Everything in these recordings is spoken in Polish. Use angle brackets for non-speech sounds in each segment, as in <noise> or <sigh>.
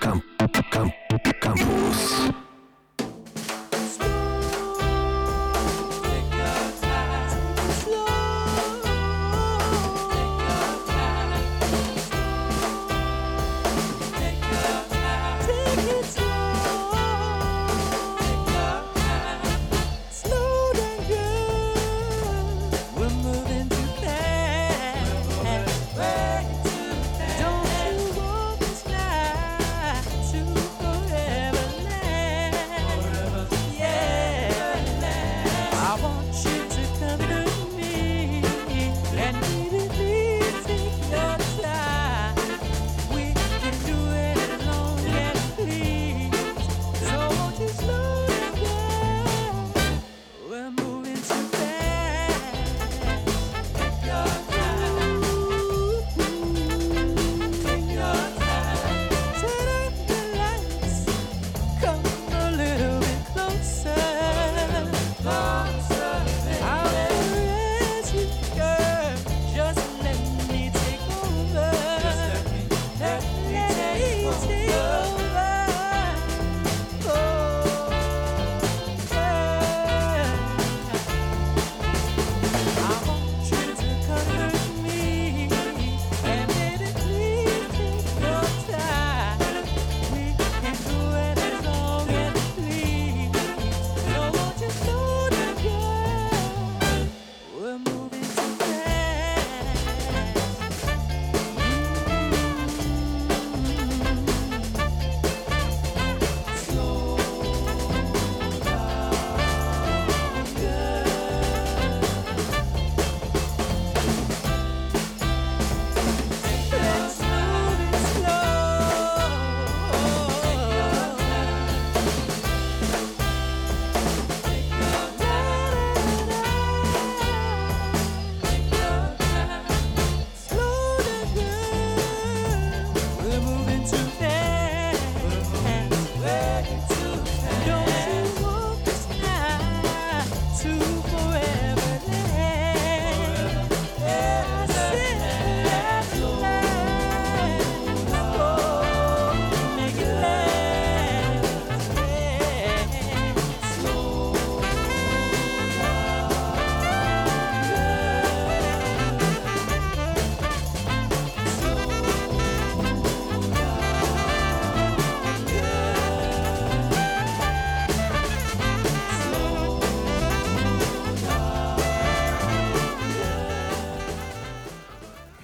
Camp,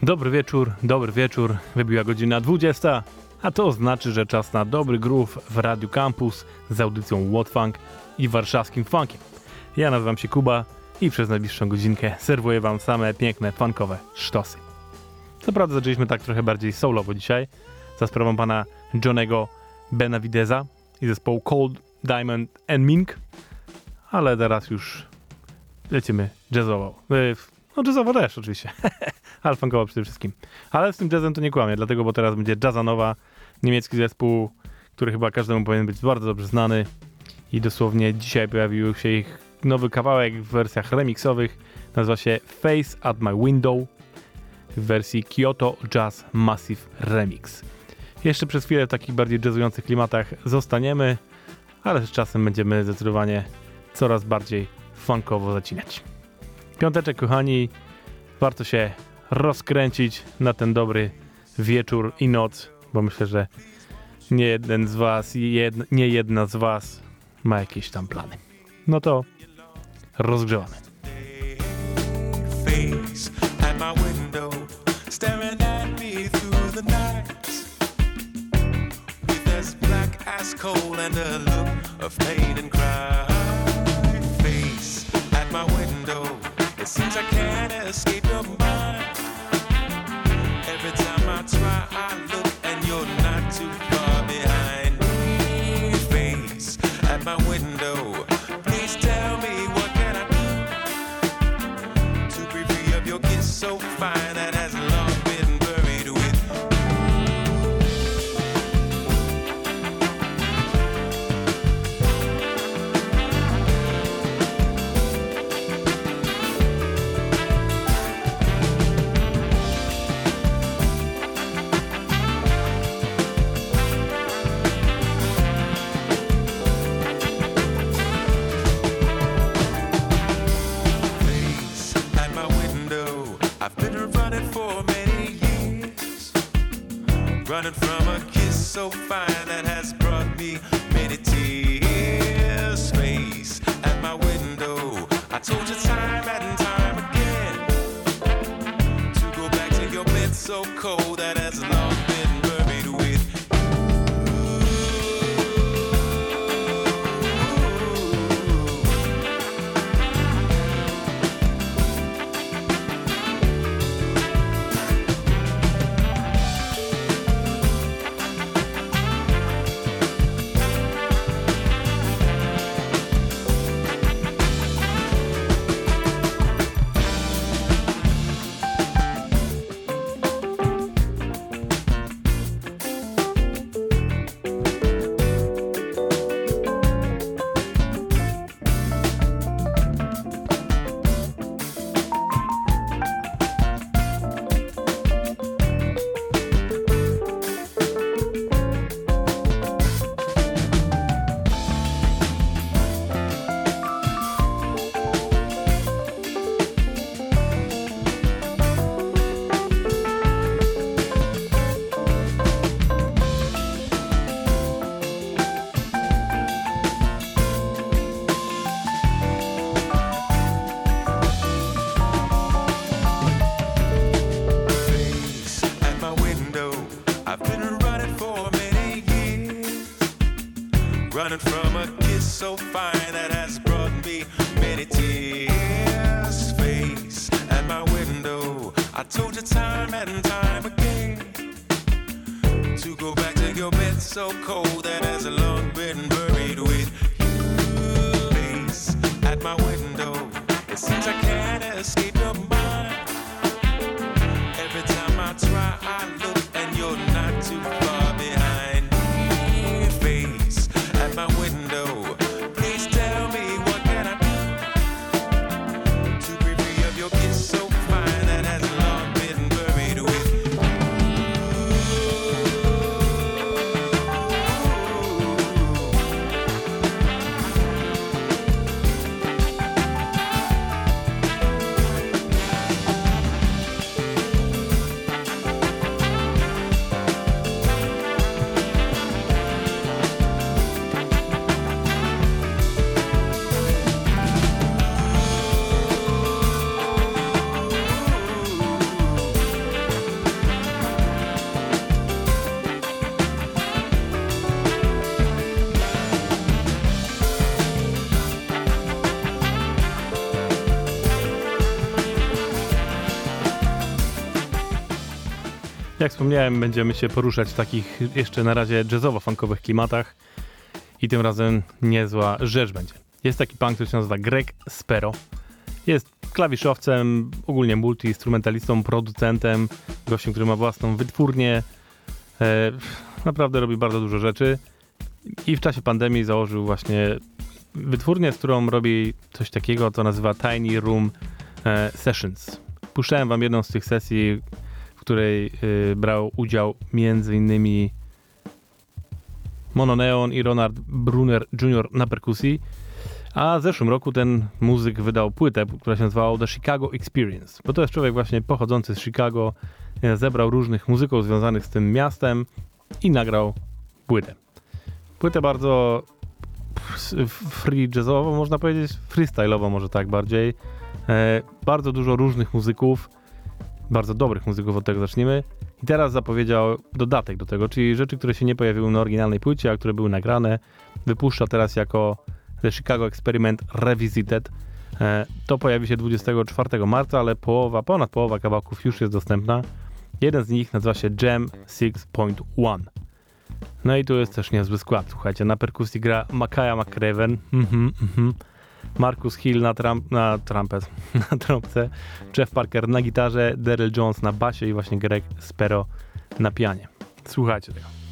Dobry wieczór, dobry wieczór. Wybiła godzina 20, a to znaczy, że czas na dobry groove w Radiu Campus z audycją What Funk i warszawskim funkiem. Ja nazywam się Kuba i przez najbliższą godzinkę serwuję wam same piękne, funkowe sztosy. Co prawda zaczęliśmy tak trochę bardziej solowo dzisiaj, za sprawą pana Johnego Benavideza i zespołu Cold Diamond and Mink, ale teraz już lecimy jazzowo. E, No jazzowo też oczywiście, <laughs> ale funkowo przede wszystkim. Ale z tym jazzem to nie kłamie, dlatego, bo teraz będzie Jazzanowa, niemiecki zespół, który chyba każdemu powinien być bardzo dobrze znany i dosłownie dzisiaj pojawił się ich nowy kawałek w wersjach remixowych, nazywa się Face at My Window w wersji Kyoto Jazz Massive Remix. Jeszcze przez chwilę w takich bardziej jazzujących klimatach zostaniemy, ale z czasem będziemy zdecydowanie coraz bardziej funkowo zacinać. Piąteczek, kochani, warto się rozkręcić na ten dobry wieczór i noc, bo myślę, że nie jeden z was, nie jedna z was ma jakieś tam plany. No to rozgrzewamy. Face at my window, it seems I can't escape your fine fine Jak wspomniałem, będziemy się poruszać w takich jeszcze na razie jazzowo-funkowych klimatach i tym razem niezła rzecz będzie. Jest taki pan, który się nazywa Greg Spero. Jest klawiszowcem, ogólnie multi-instrumentalistą, producentem, gościem, który ma własną wytwórnię. E, naprawdę robi bardzo dużo rzeczy i w czasie pandemii założył właśnie wytwórnię, z którą robi coś takiego, co nazywa Tiny Room e, Sessions. Puszczałem wam jedną z tych sesji, której y, brał udział między innymi Mono Neon i Ronald Brunner Jr. na perkusji. A w zeszłym roku ten muzyk wydał płytę, która się nazywała The Chicago Experience. Bo to jest człowiek właśnie pochodzący z Chicago, e, zebrał różnych muzyków związanych z tym miastem i nagrał płytę. Płytę bardzo free jazzowo, można powiedzieć, freestyle'owo może tak bardziej. E, bardzo dużo różnych muzyków, bardzo dobrych muzyków, od tego zacznijmy. I teraz zapowiedział dodatek do tego, czyli rzeczy, które się nie pojawiły na oryginalnej płycie, a które były nagrane, wypuszcza teraz jako The Chicago Experiment Revisited. E, To pojawi się 24 marca, ale połowa, ponad połowa kawałków już jest dostępna. Jeden z nich nazywa się Jam 6.1. No i tu jest też niezły skład. Słuchajcie, na perkusji gra Makaya McRaven, mhm, mhm. Marcus Hill na, tram, na trampet, <laughs> na trąbce, Jeff Parker na gitarze, Daryl Jones na basie i właśnie Greg Spero na pianie. Słuchajcie tego.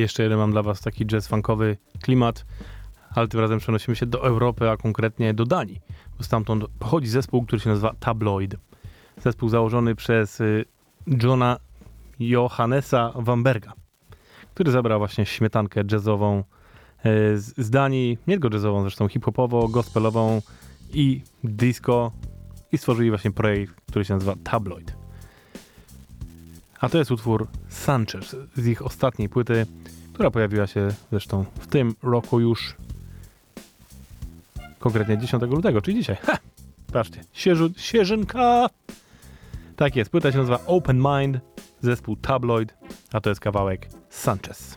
Jeszcze jeden mam dla was taki jazz funkowy klimat, ale tym razem przenosimy się do Europy, a konkretnie do Danii, bo stamtąd pochodzi zespół, który się nazywa Tabloid. Zespół założony przez y, Johna Johannesa Wamberga, który zabrał właśnie śmietankę jazzową y, z Danii, nie tylko jazzową, zresztą hip-hopową, gospelową i disco i stworzyli właśnie projekt, który się nazywa Tabloid. A to jest utwór Sanchez z ich ostatniej płyty, która pojawiła się zresztą w tym roku już konkretnie 10 lutego, czyli dzisiaj. Ha! Patrzcie, świeżu, świeżynka! Tak jest, płyta się nazywa Open Mind, zespół Tabloid, a to jest kawałek Sanchez.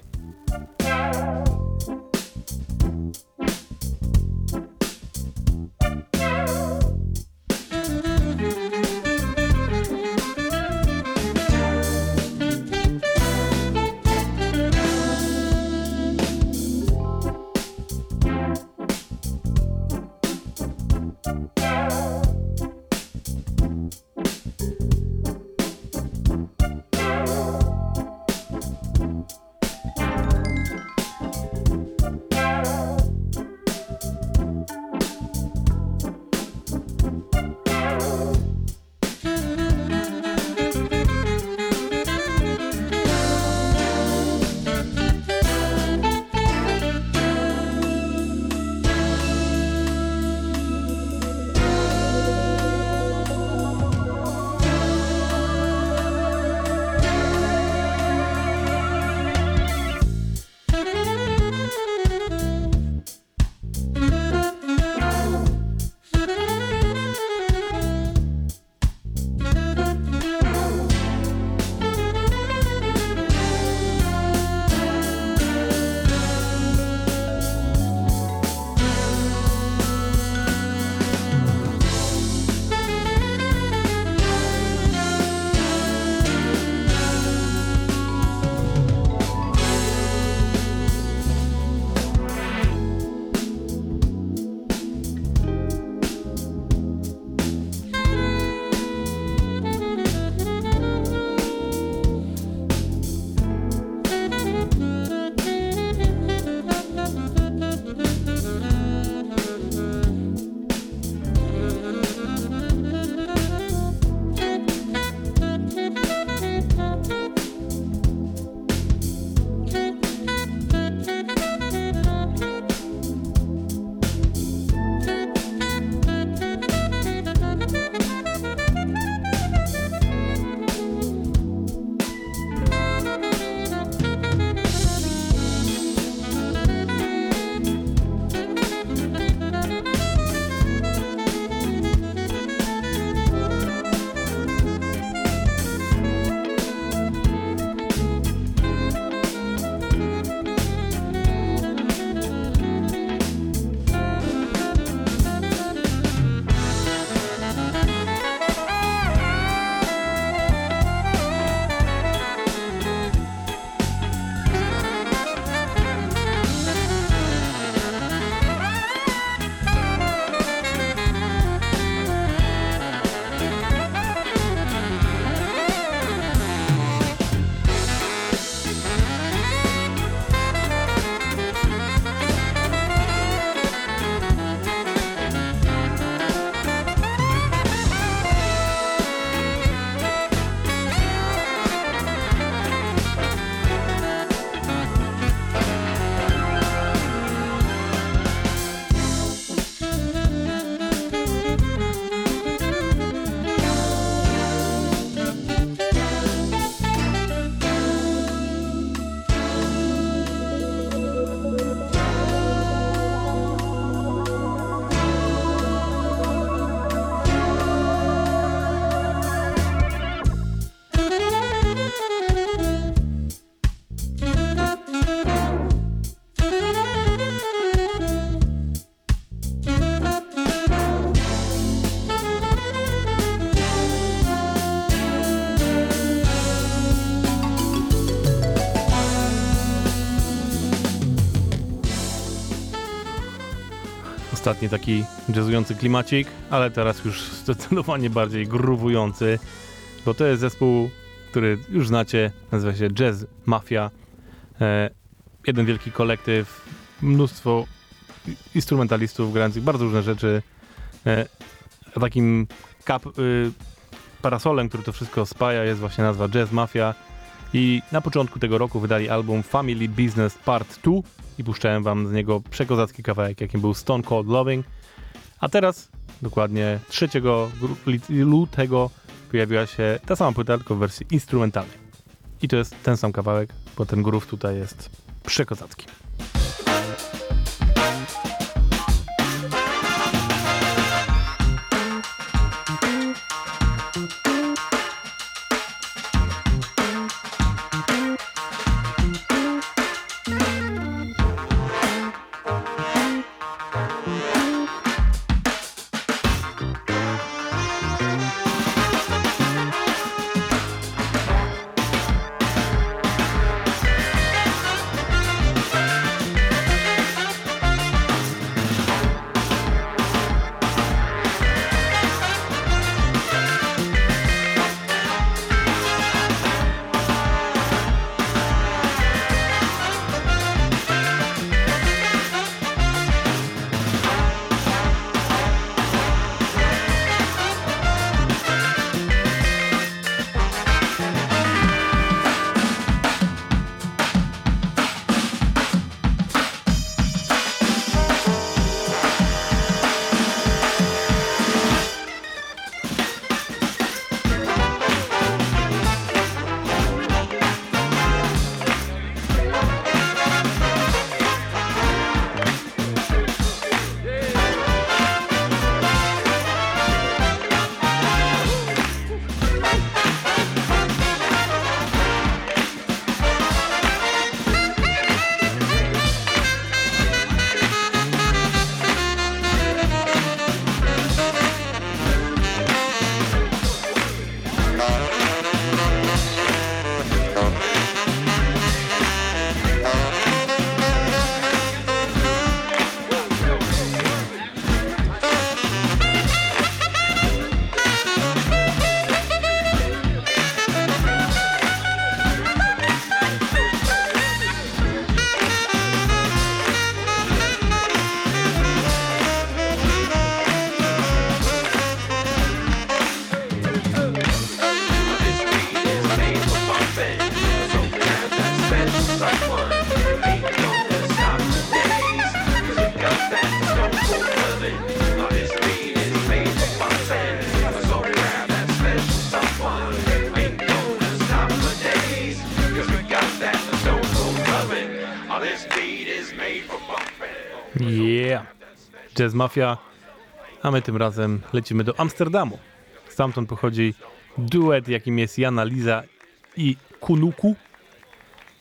Ostatni taki jazzujący klimacik, ale teraz już zdecydowanie bardziej gruwujący, bo to jest zespół, który już znacie, nazywa się Jazz Mafia. E, jeden wielki kolektyw, mnóstwo instrumentalistów grających bardzo różne rzeczy. E, takim kap, y, parasolem, który to wszystko spaja jest właśnie nazwa Jazz Mafia i na początku tego roku wydali album Family Business Part 2 i puszczałem wam z niego przekozacki kawałek, jakim był Stone Cold Loving. A teraz, dokładnie 3 gru- lutego pojawiła się ta sama płyta, tylko w wersji instrumentalnej. I to jest ten sam kawałek, bo ten groove tutaj jest przekozacki. Jazz Mafia. A my tym razem lecimy do Amsterdamu. Stamtąd pochodzi duet, jakim jest Jana Liza i Kunuku,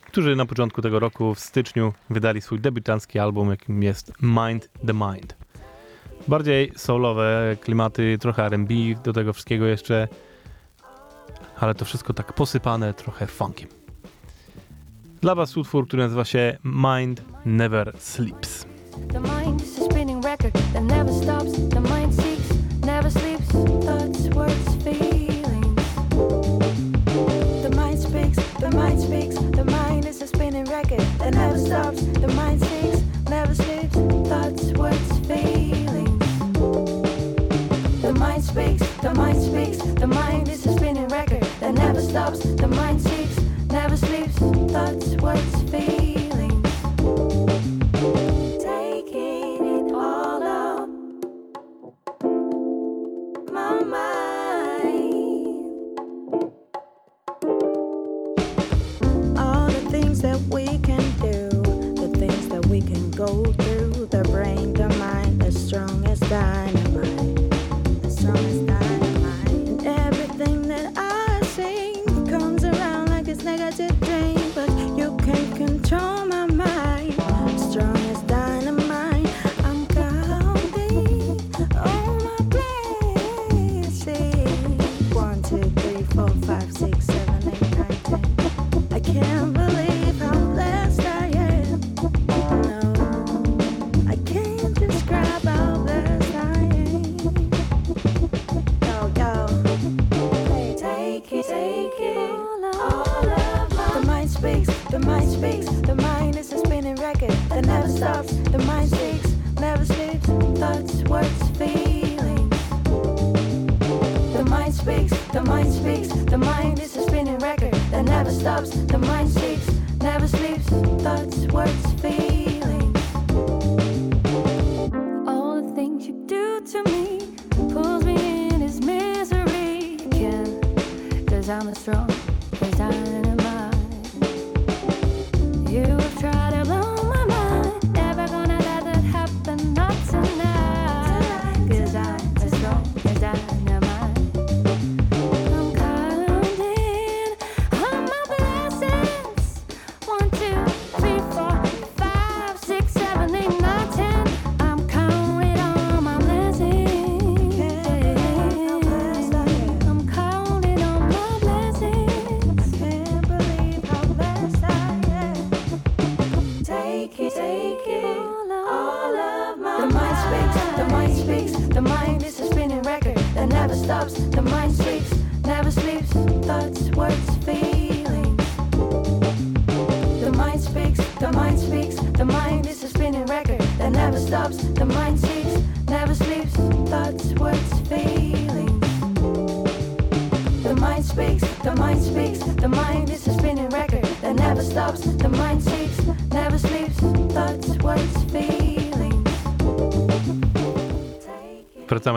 którzy na początku tego roku w styczniu wydali swój debiutancki album, jakim jest Mind the Mind. Bardziej soulowe klimaty, trochę R&B do tego wszystkiego jeszcze, ale to wszystko tak posypane trochę funkiem. Dla was utwór, który nazywa się Mind Never Sleeps. Record that never stops. The mind seeks, never sleeps. Thoughts, words, feelings. The mind speaks, the mind speaks, the mind is a spinning record that never stops. The mind speaks, never sleeps. Thoughts, words, feelings. The mind speaks, the mind speaks, the mind is a spinning record that never stops. The mind seeks, never sleeps. Thoughts, words, feelings.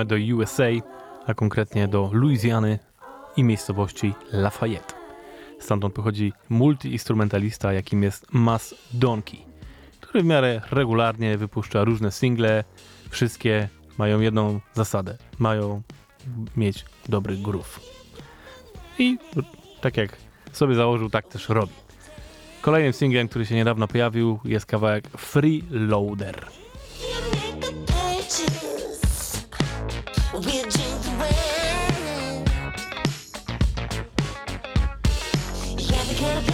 Do USA, a konkretnie do Luizjany i miejscowości Lafayette. Stamtąd pochodzi multiinstrumentalista, jakim jest Mas Donkey, który w miarę regularnie wypuszcza różne single. Wszystkie mają jedną zasadę. Mają mieć dobry groove. I tak jak sobie założył, tak też robi. Kolejnym singlem, który się niedawno pojawił, jest kawałek Freeloader.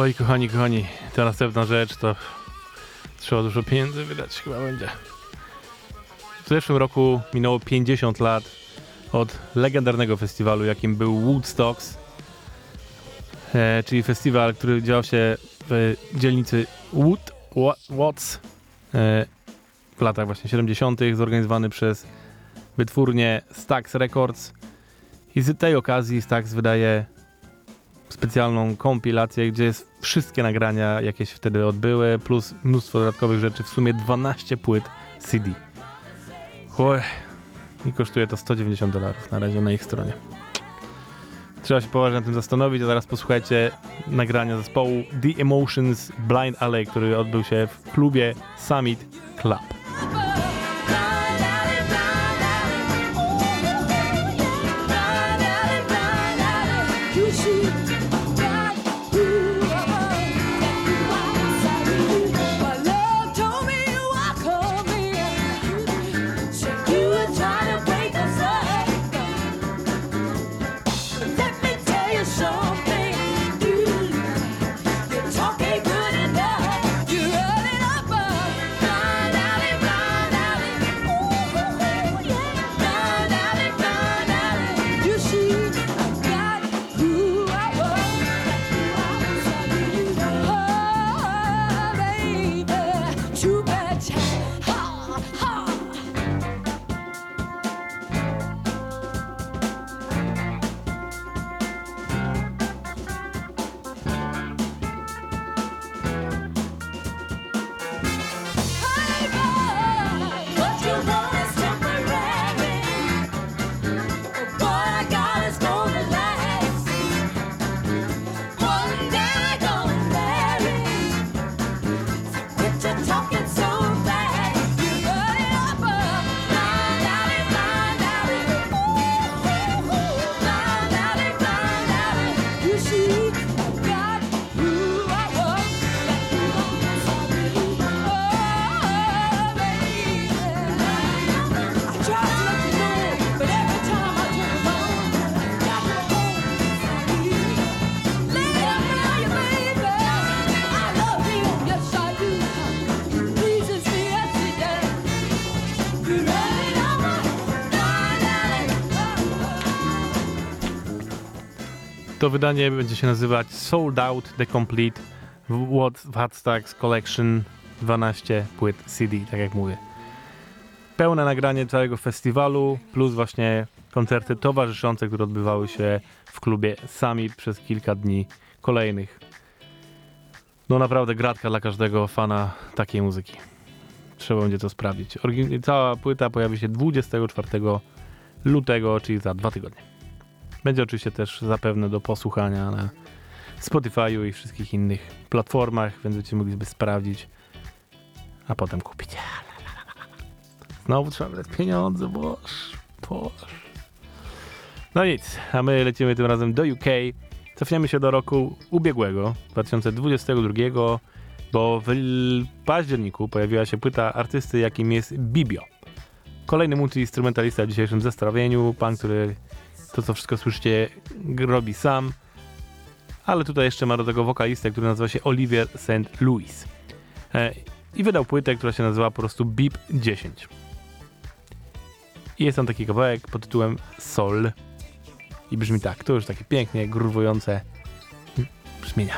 Oj, kochani, kochani, ta następna rzecz to trzeba dużo pieniędzy wydać, chyba będzie. W zeszłym roku minęło 50 lat od legendarnego festiwalu, jakim był Woodstocks, e, czyli festiwal, który działał się w dzielnicy Wood, Wa- Watts e, w latach właśnie 70., zorganizowany przez wytwórnię Stax Records. I z tej okazji Stax wydaje specjalną kompilację, gdzie jest wszystkie nagrania, jakie się wtedy odbyły, plus mnóstwo dodatkowych rzeczy, w sumie 12 płyt CD. Oj, i kosztuje to 190 dolarów na razie na ich stronie. Trzeba się poważnie nad tym zastanowić, a zaraz posłuchajcie nagrania zespołu The Emotions Blind Alley, który odbył się w klubie Summit Club. Wydanie będzie się nazywać Sold Out The Complete What Woodstocks Collection 12 płyt CD, tak jak mówię. Pełne nagranie całego festiwalu, plus właśnie koncerty towarzyszące, które odbywały się w klubie Summit przez kilka dni kolejnych. No naprawdę gratka dla każdego fana takiej muzyki. Trzeba będzie to sprawdzić. Cała płyta pojawi się 24 lutego, czyli za dwa tygodnie. Będzie oczywiście też zapewne do posłuchania na Spotify'u i wszystkich innych platformach, więc będziecie mogli sobie sprawdzić, a potem kupić. Znowu trzeba wydać pieniądze, boż, boż. No nic, a my lecimy tym razem do UK. Cofniemy się do roku ubiegłego, 2022, bo w październiku pojawiła się płyta artysty, jakim jest Bibio. Kolejny multi-instrumentalista w dzisiejszym zestawieniu, pan, który to, co wszystko słyszycie, robi sam. Ale tutaj jeszcze ma do tego wokalistę, który nazywa się Olivier St. Louis. E, I wydał płytę, która się nazywa po prostu Beep 10. I jest tam taki kawałek pod tytułem Sol. I brzmi tak, to już takie pięknie gruwujące brzmienia.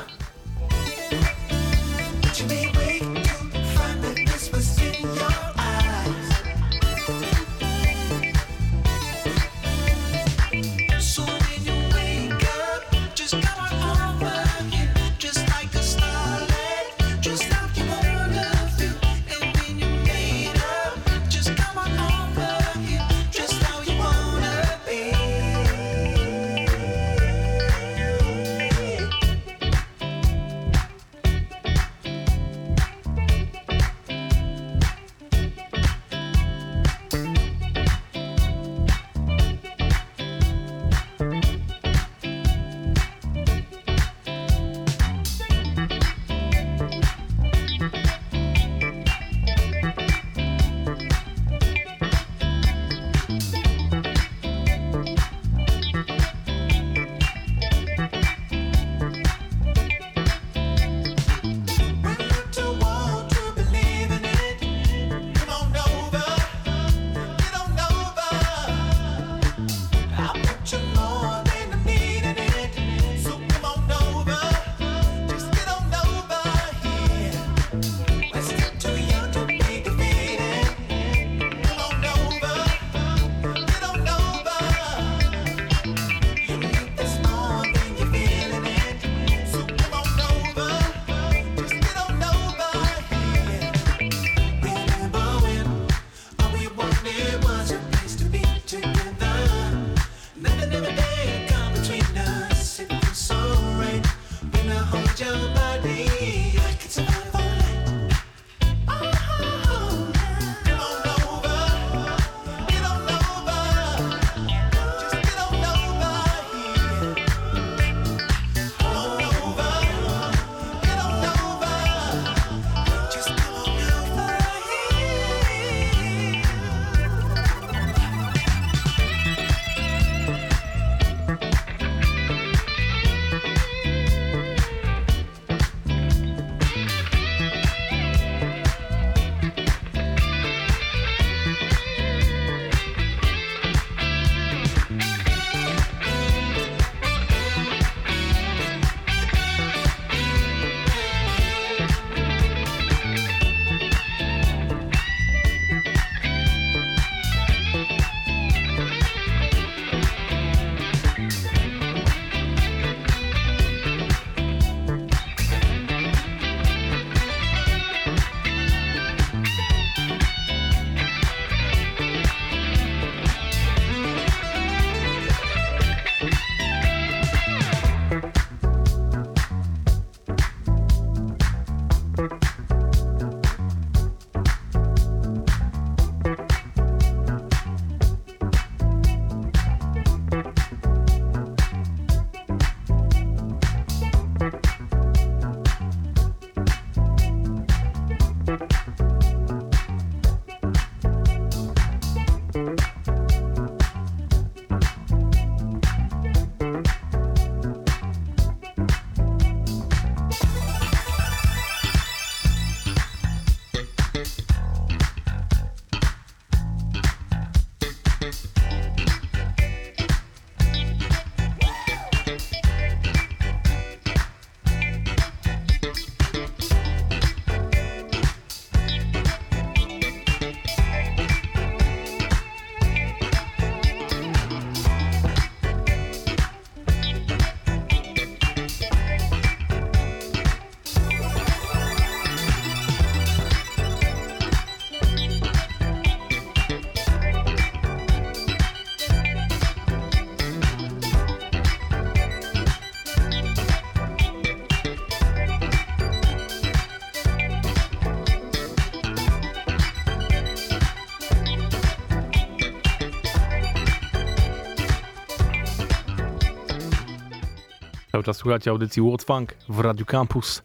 Cały czas słuchacie audycji What Funk w Radio Campus.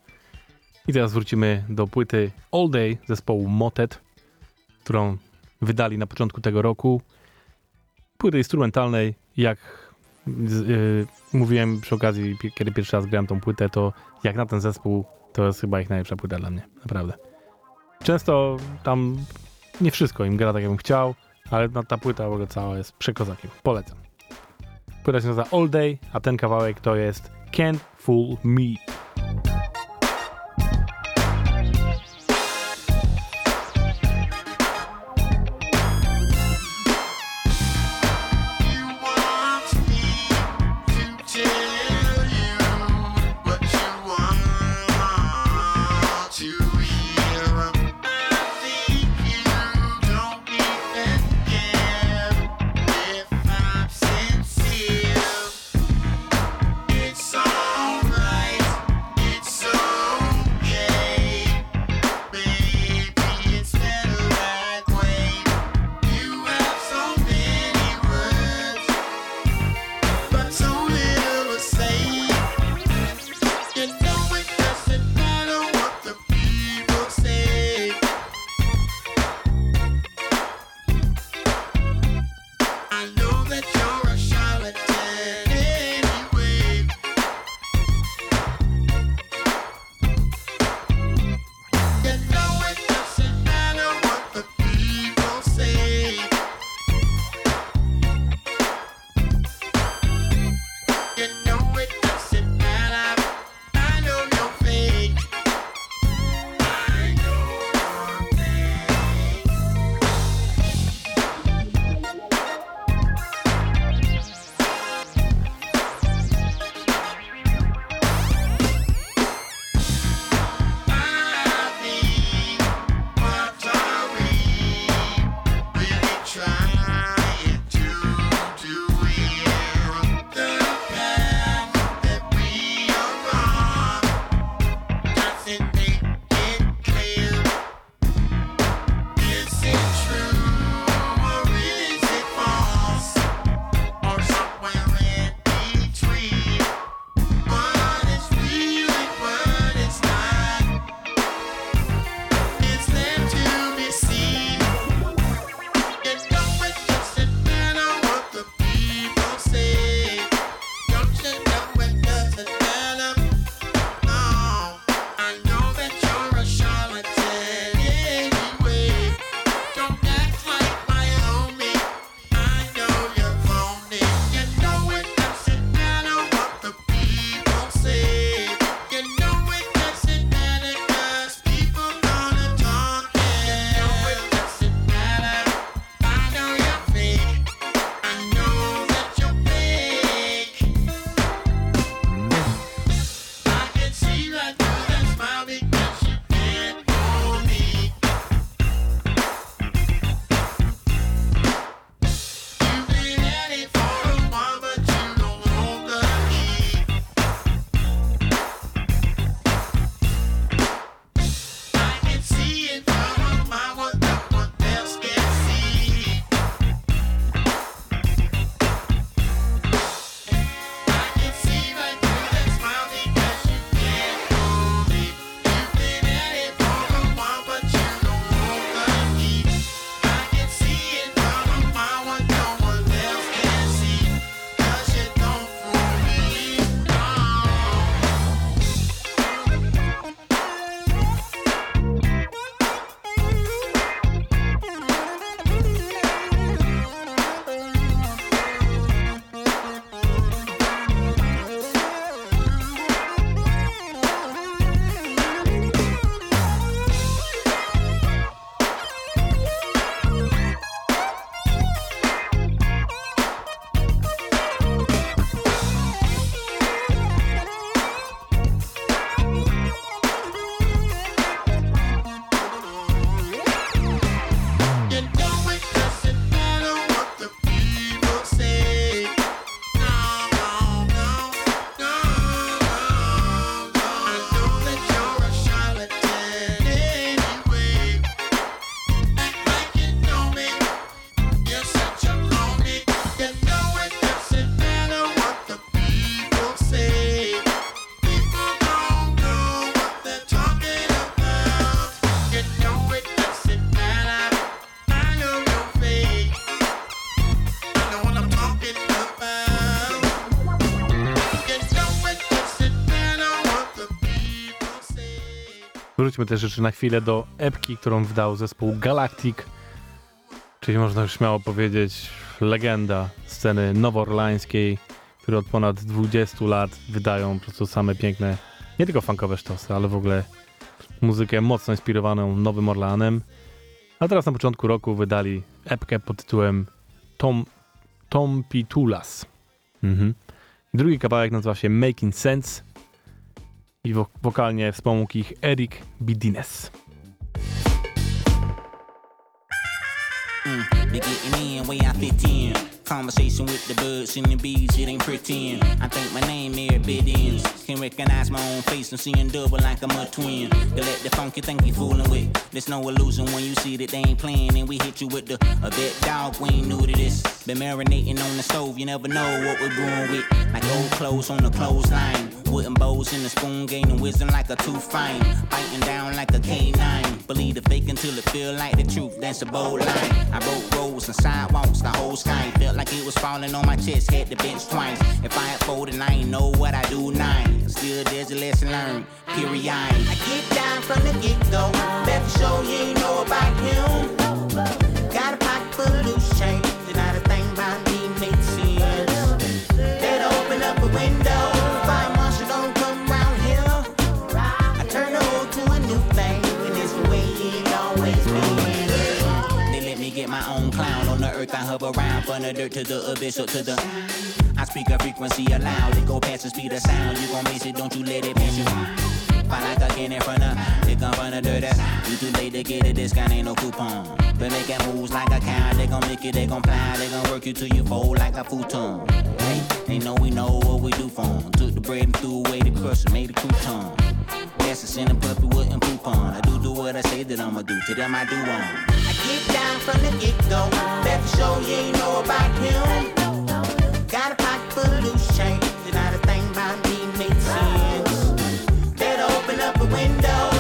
I teraz wrócimy do płyty All Day zespołu Motet, którą wydali na początku tego roku. Płyty instrumentalnej, jak yy, mówiłem przy okazji, kiedy pierwszy raz grałem tą płytę, to jak na ten zespół, to jest chyba ich najlepsza płyta dla mnie, naprawdę. Często tam nie wszystko im gra tak, jakbym chciał, ale ta płyta w ogóle cała jest przekozakiem. Polecam. Płyta się nazywa All Day, a ten kawałek to jest Can't Fool Me. Wróćmy też jeszcze na chwilę do epki, którą wydał zespół Galactic, czyli można już śmiało powiedzieć legenda sceny noworlańskiej, które od ponad 20 lat wydają po prostu same piękne, nie tylko funkowe sztosy, ale w ogóle muzykę mocno inspirowaną Nowym Orleanem. A teraz na początku roku wydali epkę pod tytułem Tom, Tom Pitulas. Mhm. Drugi kawałek nazywa się Making Sense i wo- wokalnie wspomógł ich Eric Bidines. Mm, In. Conversation with the birds and the bees, it ain't pretend. I think my name here bit ends. Can recognize my own face, I'm seeing double like I'm a twin. They let the funky think you fooling with. There's no illusion when you see that they ain't playing, and we hit you with the a bit dog. We ain't new to this. Been marinating on the stove, you never know what we're brewing with. Like old clothes on the clothesline. Wooden bowls in the spoon, gaining wisdom like a tooth fine. Biting down like a canine. Believe the fake until it feel like the truth. That's a bold line. I broke roads and sidewalks, the whole sky felt like it was falling on my chest. Had to bench twice. If I had folded, I ain't know what I do nine. Still, there's a lesson learned. Period. I get down from the get go. Better show you know about him. The earth. I from the dirt to the abyss or to the. I speak a frequency aloud. It go past the speed of sound. You gon' miss it, don't you let it pass you. Find like a kid in front of, they come from the dirt. You too late to get a discount, ain't no coupon. But making moves like a cow, they gon' make it, they gon' plow, they gon' work you till you fold like a futon. Hey, they know we know what we do for 'em. Took the bread and threw away the crust and made a crouton. Sin and puppy wouldn't poop on. I do do what I say that I'ma do. To them I do on. I get down from the get go. Better show you ain't know about him. Got a pocket full of loose change. Not a thing about me makes sense. Better open up a window.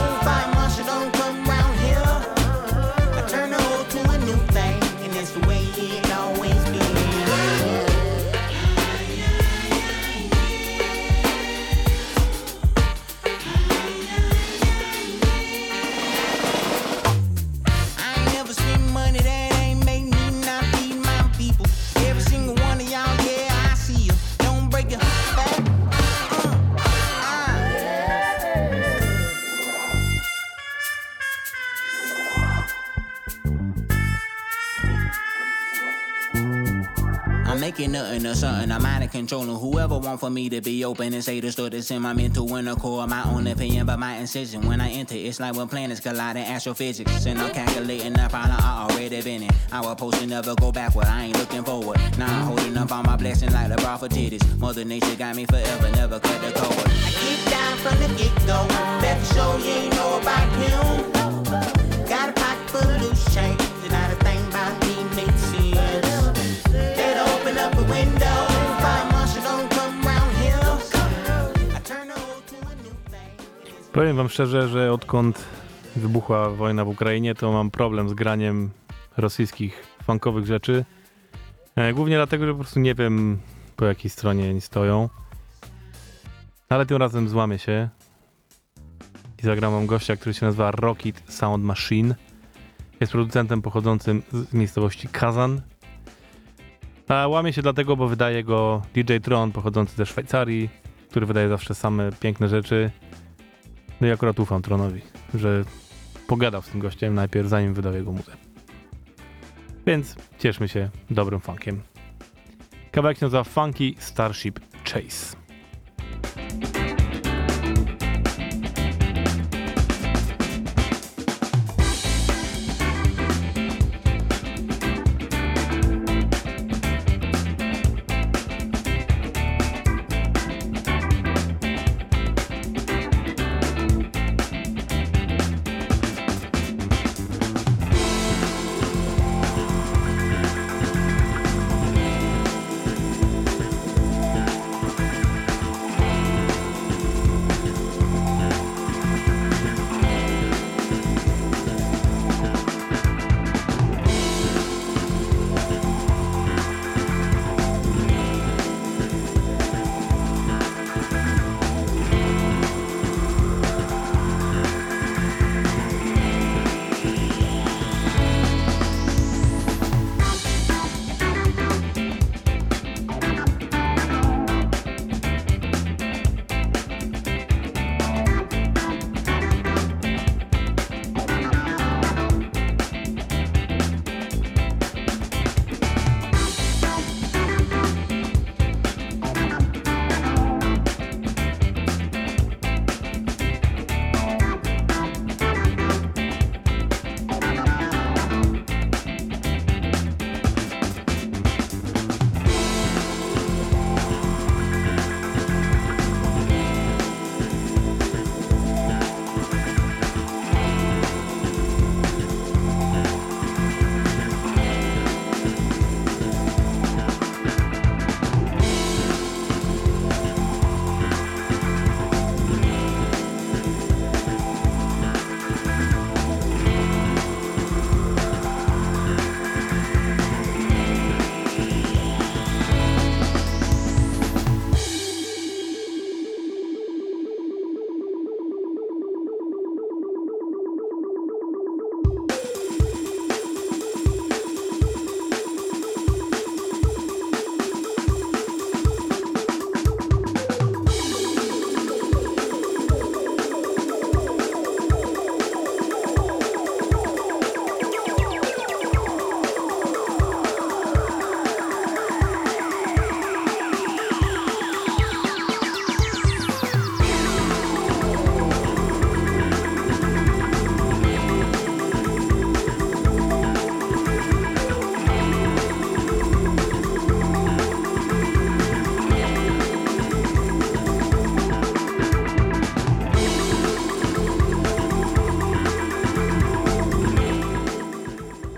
Making nothing or something. I'm out of control. And whoever want for me to be open and say the story that's in my mental inner core, my own opinion, but my incision. When I enter, it's like when planets collide in astrophysics. And I'm calculating the problem I already been in. Supposed to never go backward. I ain't looking forward. Now I'm holding up all my blessings like the prophet titties. Mother Nature got me forever, never cut the cord. I get down from the get go. Better show you ain't know about him. Got a pocket full of loose change. Powiem wam szczerze, że odkąd wybuchła wojna w Ukrainie, to mam problem z graniem rosyjskich funkowych rzeczy. E, Głównie dlatego, że po prostu nie wiem po jakiej stronie oni stoją. Ale tym razem złamię się i zagram wam gościa, który się nazywa Rocket Sound Machine. Jest producentem pochodzącym z miejscowości Kazan. A łamie się dlatego, bo wydaje go DJ Tron pochodzący ze Szwajcarii, który wydaje zawsze same piękne rzeczy. No i akurat ufam Tronowi, że pogadał z tym gościem najpierw, zanim wydał jego muzę. Więc cieszmy się dobrym funkiem. Kawałek się nazywa Funky Starship Chase.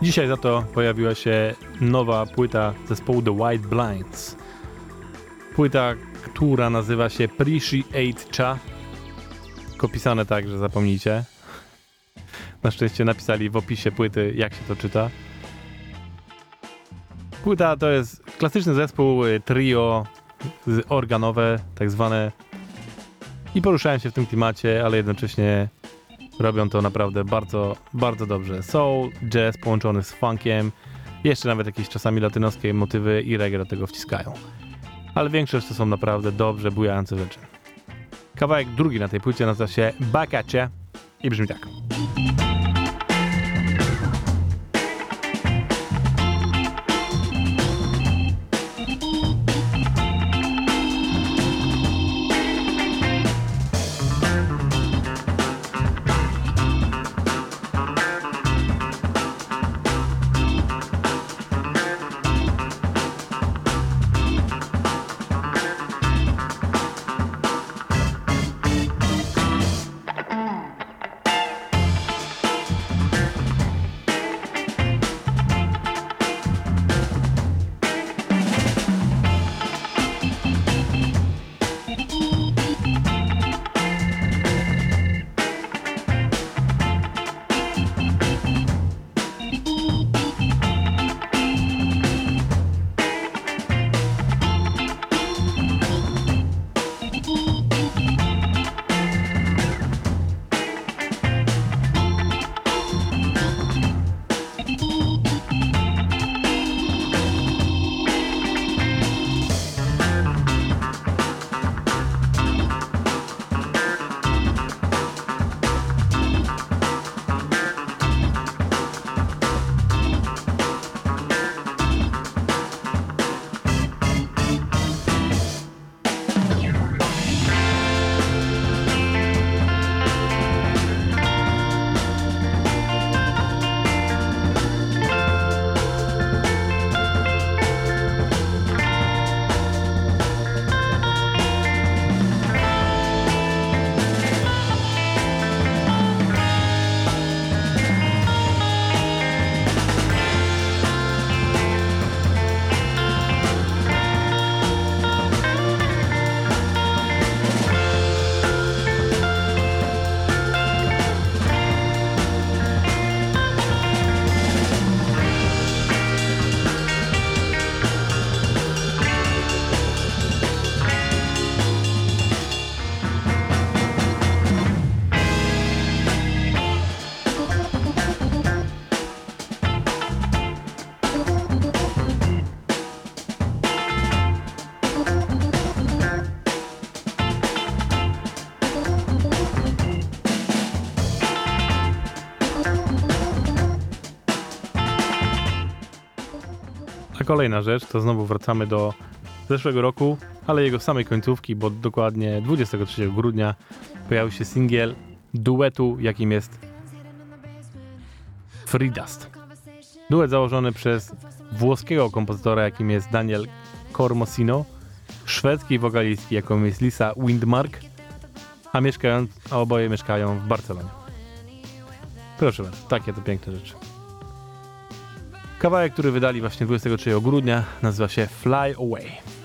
Dzisiaj za to pojawiła się nowa płyta zespołu The White Blinds. Płyta, która nazywa się Appreciate Cha. Tylko pisane tak, że zapomnijcie. Na szczęście napisali w opisie płyty, jak się to czyta. Płyta to jest klasyczny zespół, y, trio organowe, tak zwane. I poruszają się w tym klimacie, ale jednocześnie robią to naprawdę bardzo, bardzo dobrze. Soul, jazz połączony z funkiem, jeszcze nawet jakieś czasami latynoskie motywy i reggae do tego wciskają. Ale większość to są naprawdę dobrze bujające rzeczy. Kawałek drugi na tej płycie nazywa się Ya i brzmi tak. Kolejna rzecz, to znowu wracamy do zeszłego roku, ale jego samej końcówki, bo dokładnie 23 grudnia pojawił się singiel duetu, jakim jest Free Dust. Duet założony przez włoskiego kompozytora, jakim jest Daniel Cormosino, szwedzkiej wokalistki, jaką jest Lisa Windmark, a, mieszkają, a oboje mieszkają w Barcelonie. Proszę bardzo, takie to piękne rzeczy. Kawałek, który wydali właśnie 23 grudnia, nazywa się Fly Away.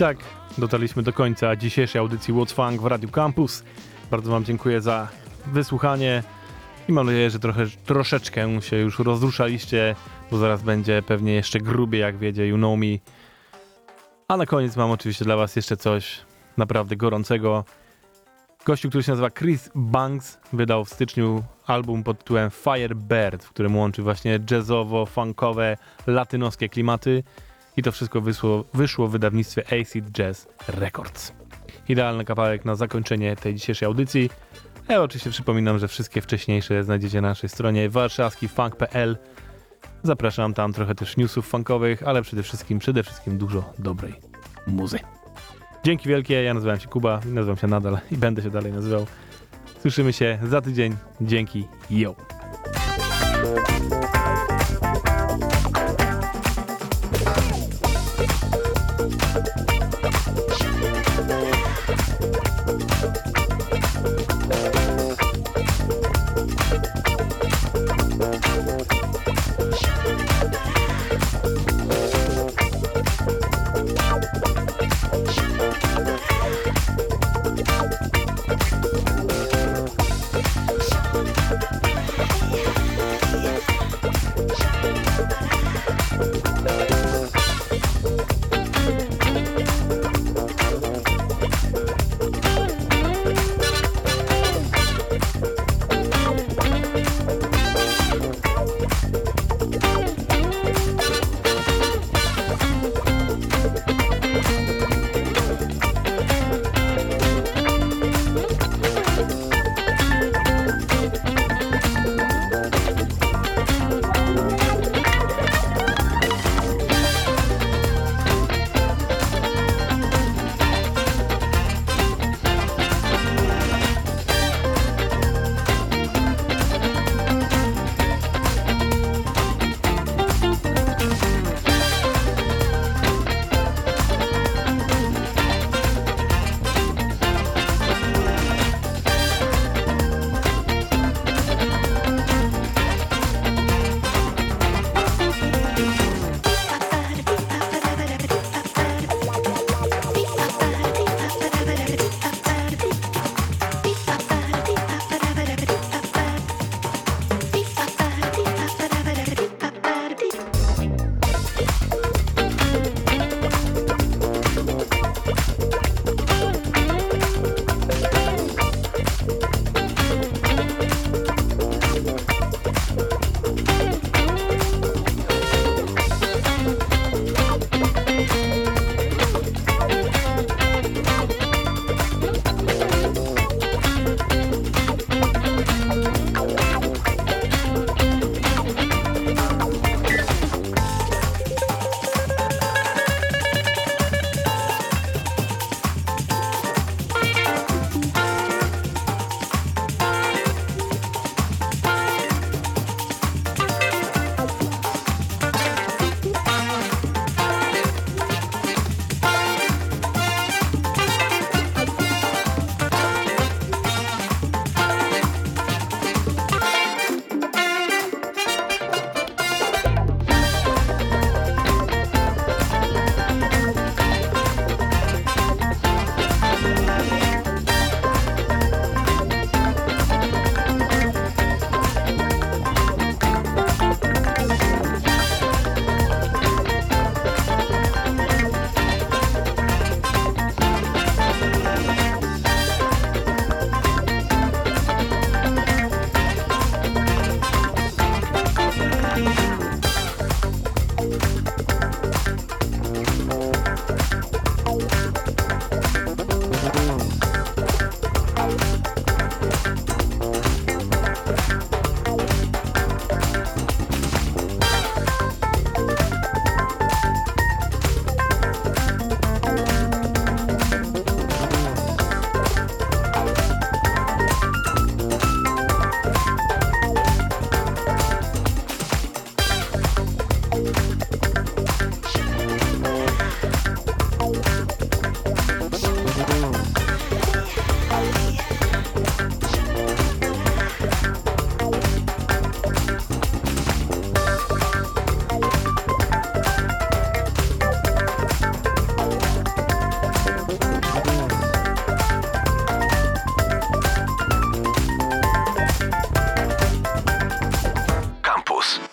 Tak dotarliśmy do końca dzisiejszej audycji What's Funk w Radiu Campus. Bardzo Wam dziękuję za wysłuchanie i mam nadzieję, że trochę, troszeczkę się już rozruszaliście, bo zaraz będzie pewnie jeszcze grubiej, jak wiedzie You Know Me. A na koniec mam oczywiście dla Was jeszcze coś naprawdę gorącego. Gościu, który się nazywa Chris Banks, wydał w styczniu album pod tytułem Firebird, w którym łączy właśnie jazzowo-funkowe, latynoskie klimaty. I to wszystko wyszło, wyszło w wydawnictwie Acid Jazz Records. Idealny kawałek na zakończenie tej dzisiejszej audycji. Ja oczywiście przypominam, że wszystkie wcześniejsze znajdziecie na naszej stronie warszawskifunk.pl. Zapraszam tam trochę też newsów funkowych, ale przede wszystkim, przede wszystkim dużo dobrej muzy. Dzięki wielkie, ja nazywam się Kuba, nazywam się nadal i będę się dalej nazywał. Słyszymy się za tydzień. Dzięki, yo!